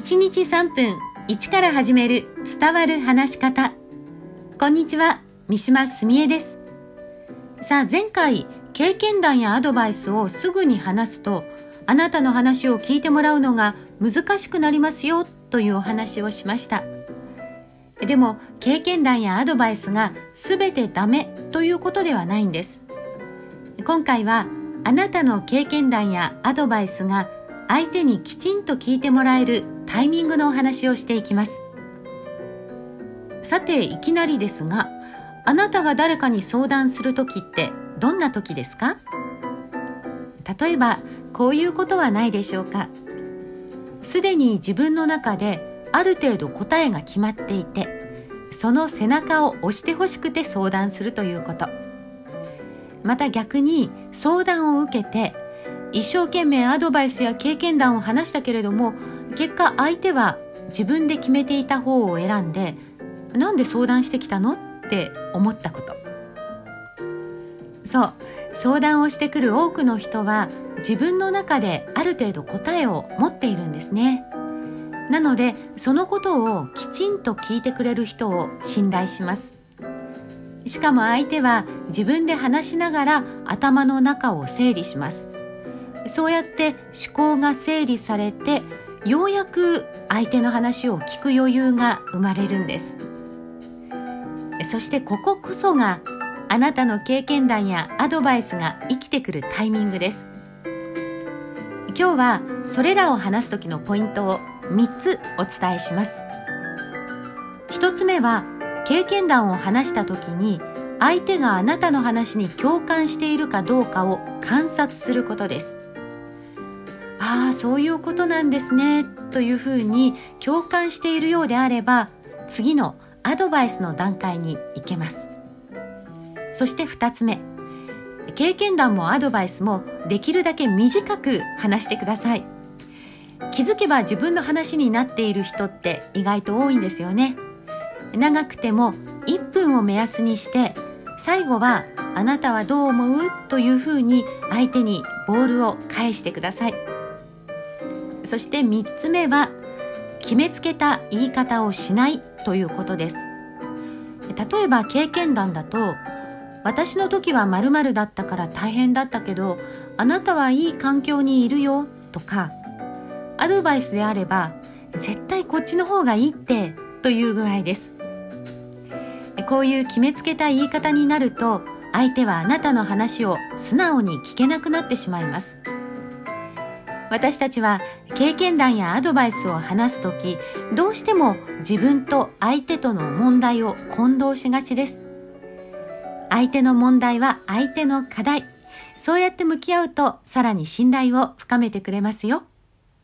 1日3分1から始める伝わる話し方。こんにちは三島澄江です。さあ前回経験談やアドバイスをすぐに話すとあなたの話を聞いてもらうのが難しくなりますよというお話をしました。でも経験談やアドバイスが全てダメということではないんです。今回はあなたの経験談やアドバイスが相手にきちんと聞いてもらえるタイミングのお話をしていきます。さていきなりですがあなたが誰かに相談する時ってどんな時ですか？例えばこういうことはないでしょうか？すでに自分の中である程度答えが決まっていてその背中を押してほしくて相談するということ。また逆に相談を受けて一生懸命アドバイスや経験談を話したけれども結果相手は自分で決めていた方を選んでなんで相談してきたの？って思ったこと。そう相談をしてくる多くの人は自分の中である程度答えを持っているんですねなのでそのことをきちんと聞いてくれる人を信頼します。しかも相手は自分で話しながら頭の中を整理します。そうやって思考が整理されてようやく相手の話を聞く余裕が生まれるんです。そしてこここそがあなたの経験談やアドバイスが生きてくるタイミングです。今日はそれらを話す時のポイントを3つお伝えします。1つ目は経験談を話した時に相手があなたの話に共感しているかどうかを観察することです。ああそういうことなんですねというふうに共感しているようであれば次のアドバイスの段階に行けます。そして2つ目。経験談もアドバイスもできるだけ短く話してください。気づけば自分の話になっている人って意外と多いんですよね。長くても1分を目安にして最後はあなたはどう思う？というふうに相手にボールを返してください。そして3つ目は決めつけた言い方をしないということです。例えば経験談だと私の時は〇〇だったから大変だったけどあなたはいい環境にいるよとかアドバイスであれば絶対こっちの方がいいってという具合です。こういう決めつけた言い方になると相手はあなたの話を素直に聞けなくなってしまいます。私たちは経験談やアドバイスを話す時どうしても自分と相手との問題を混同しがちです。相手の問題は相手の課題。そうやって向き合うとさらに信頼を深めてくれますよ。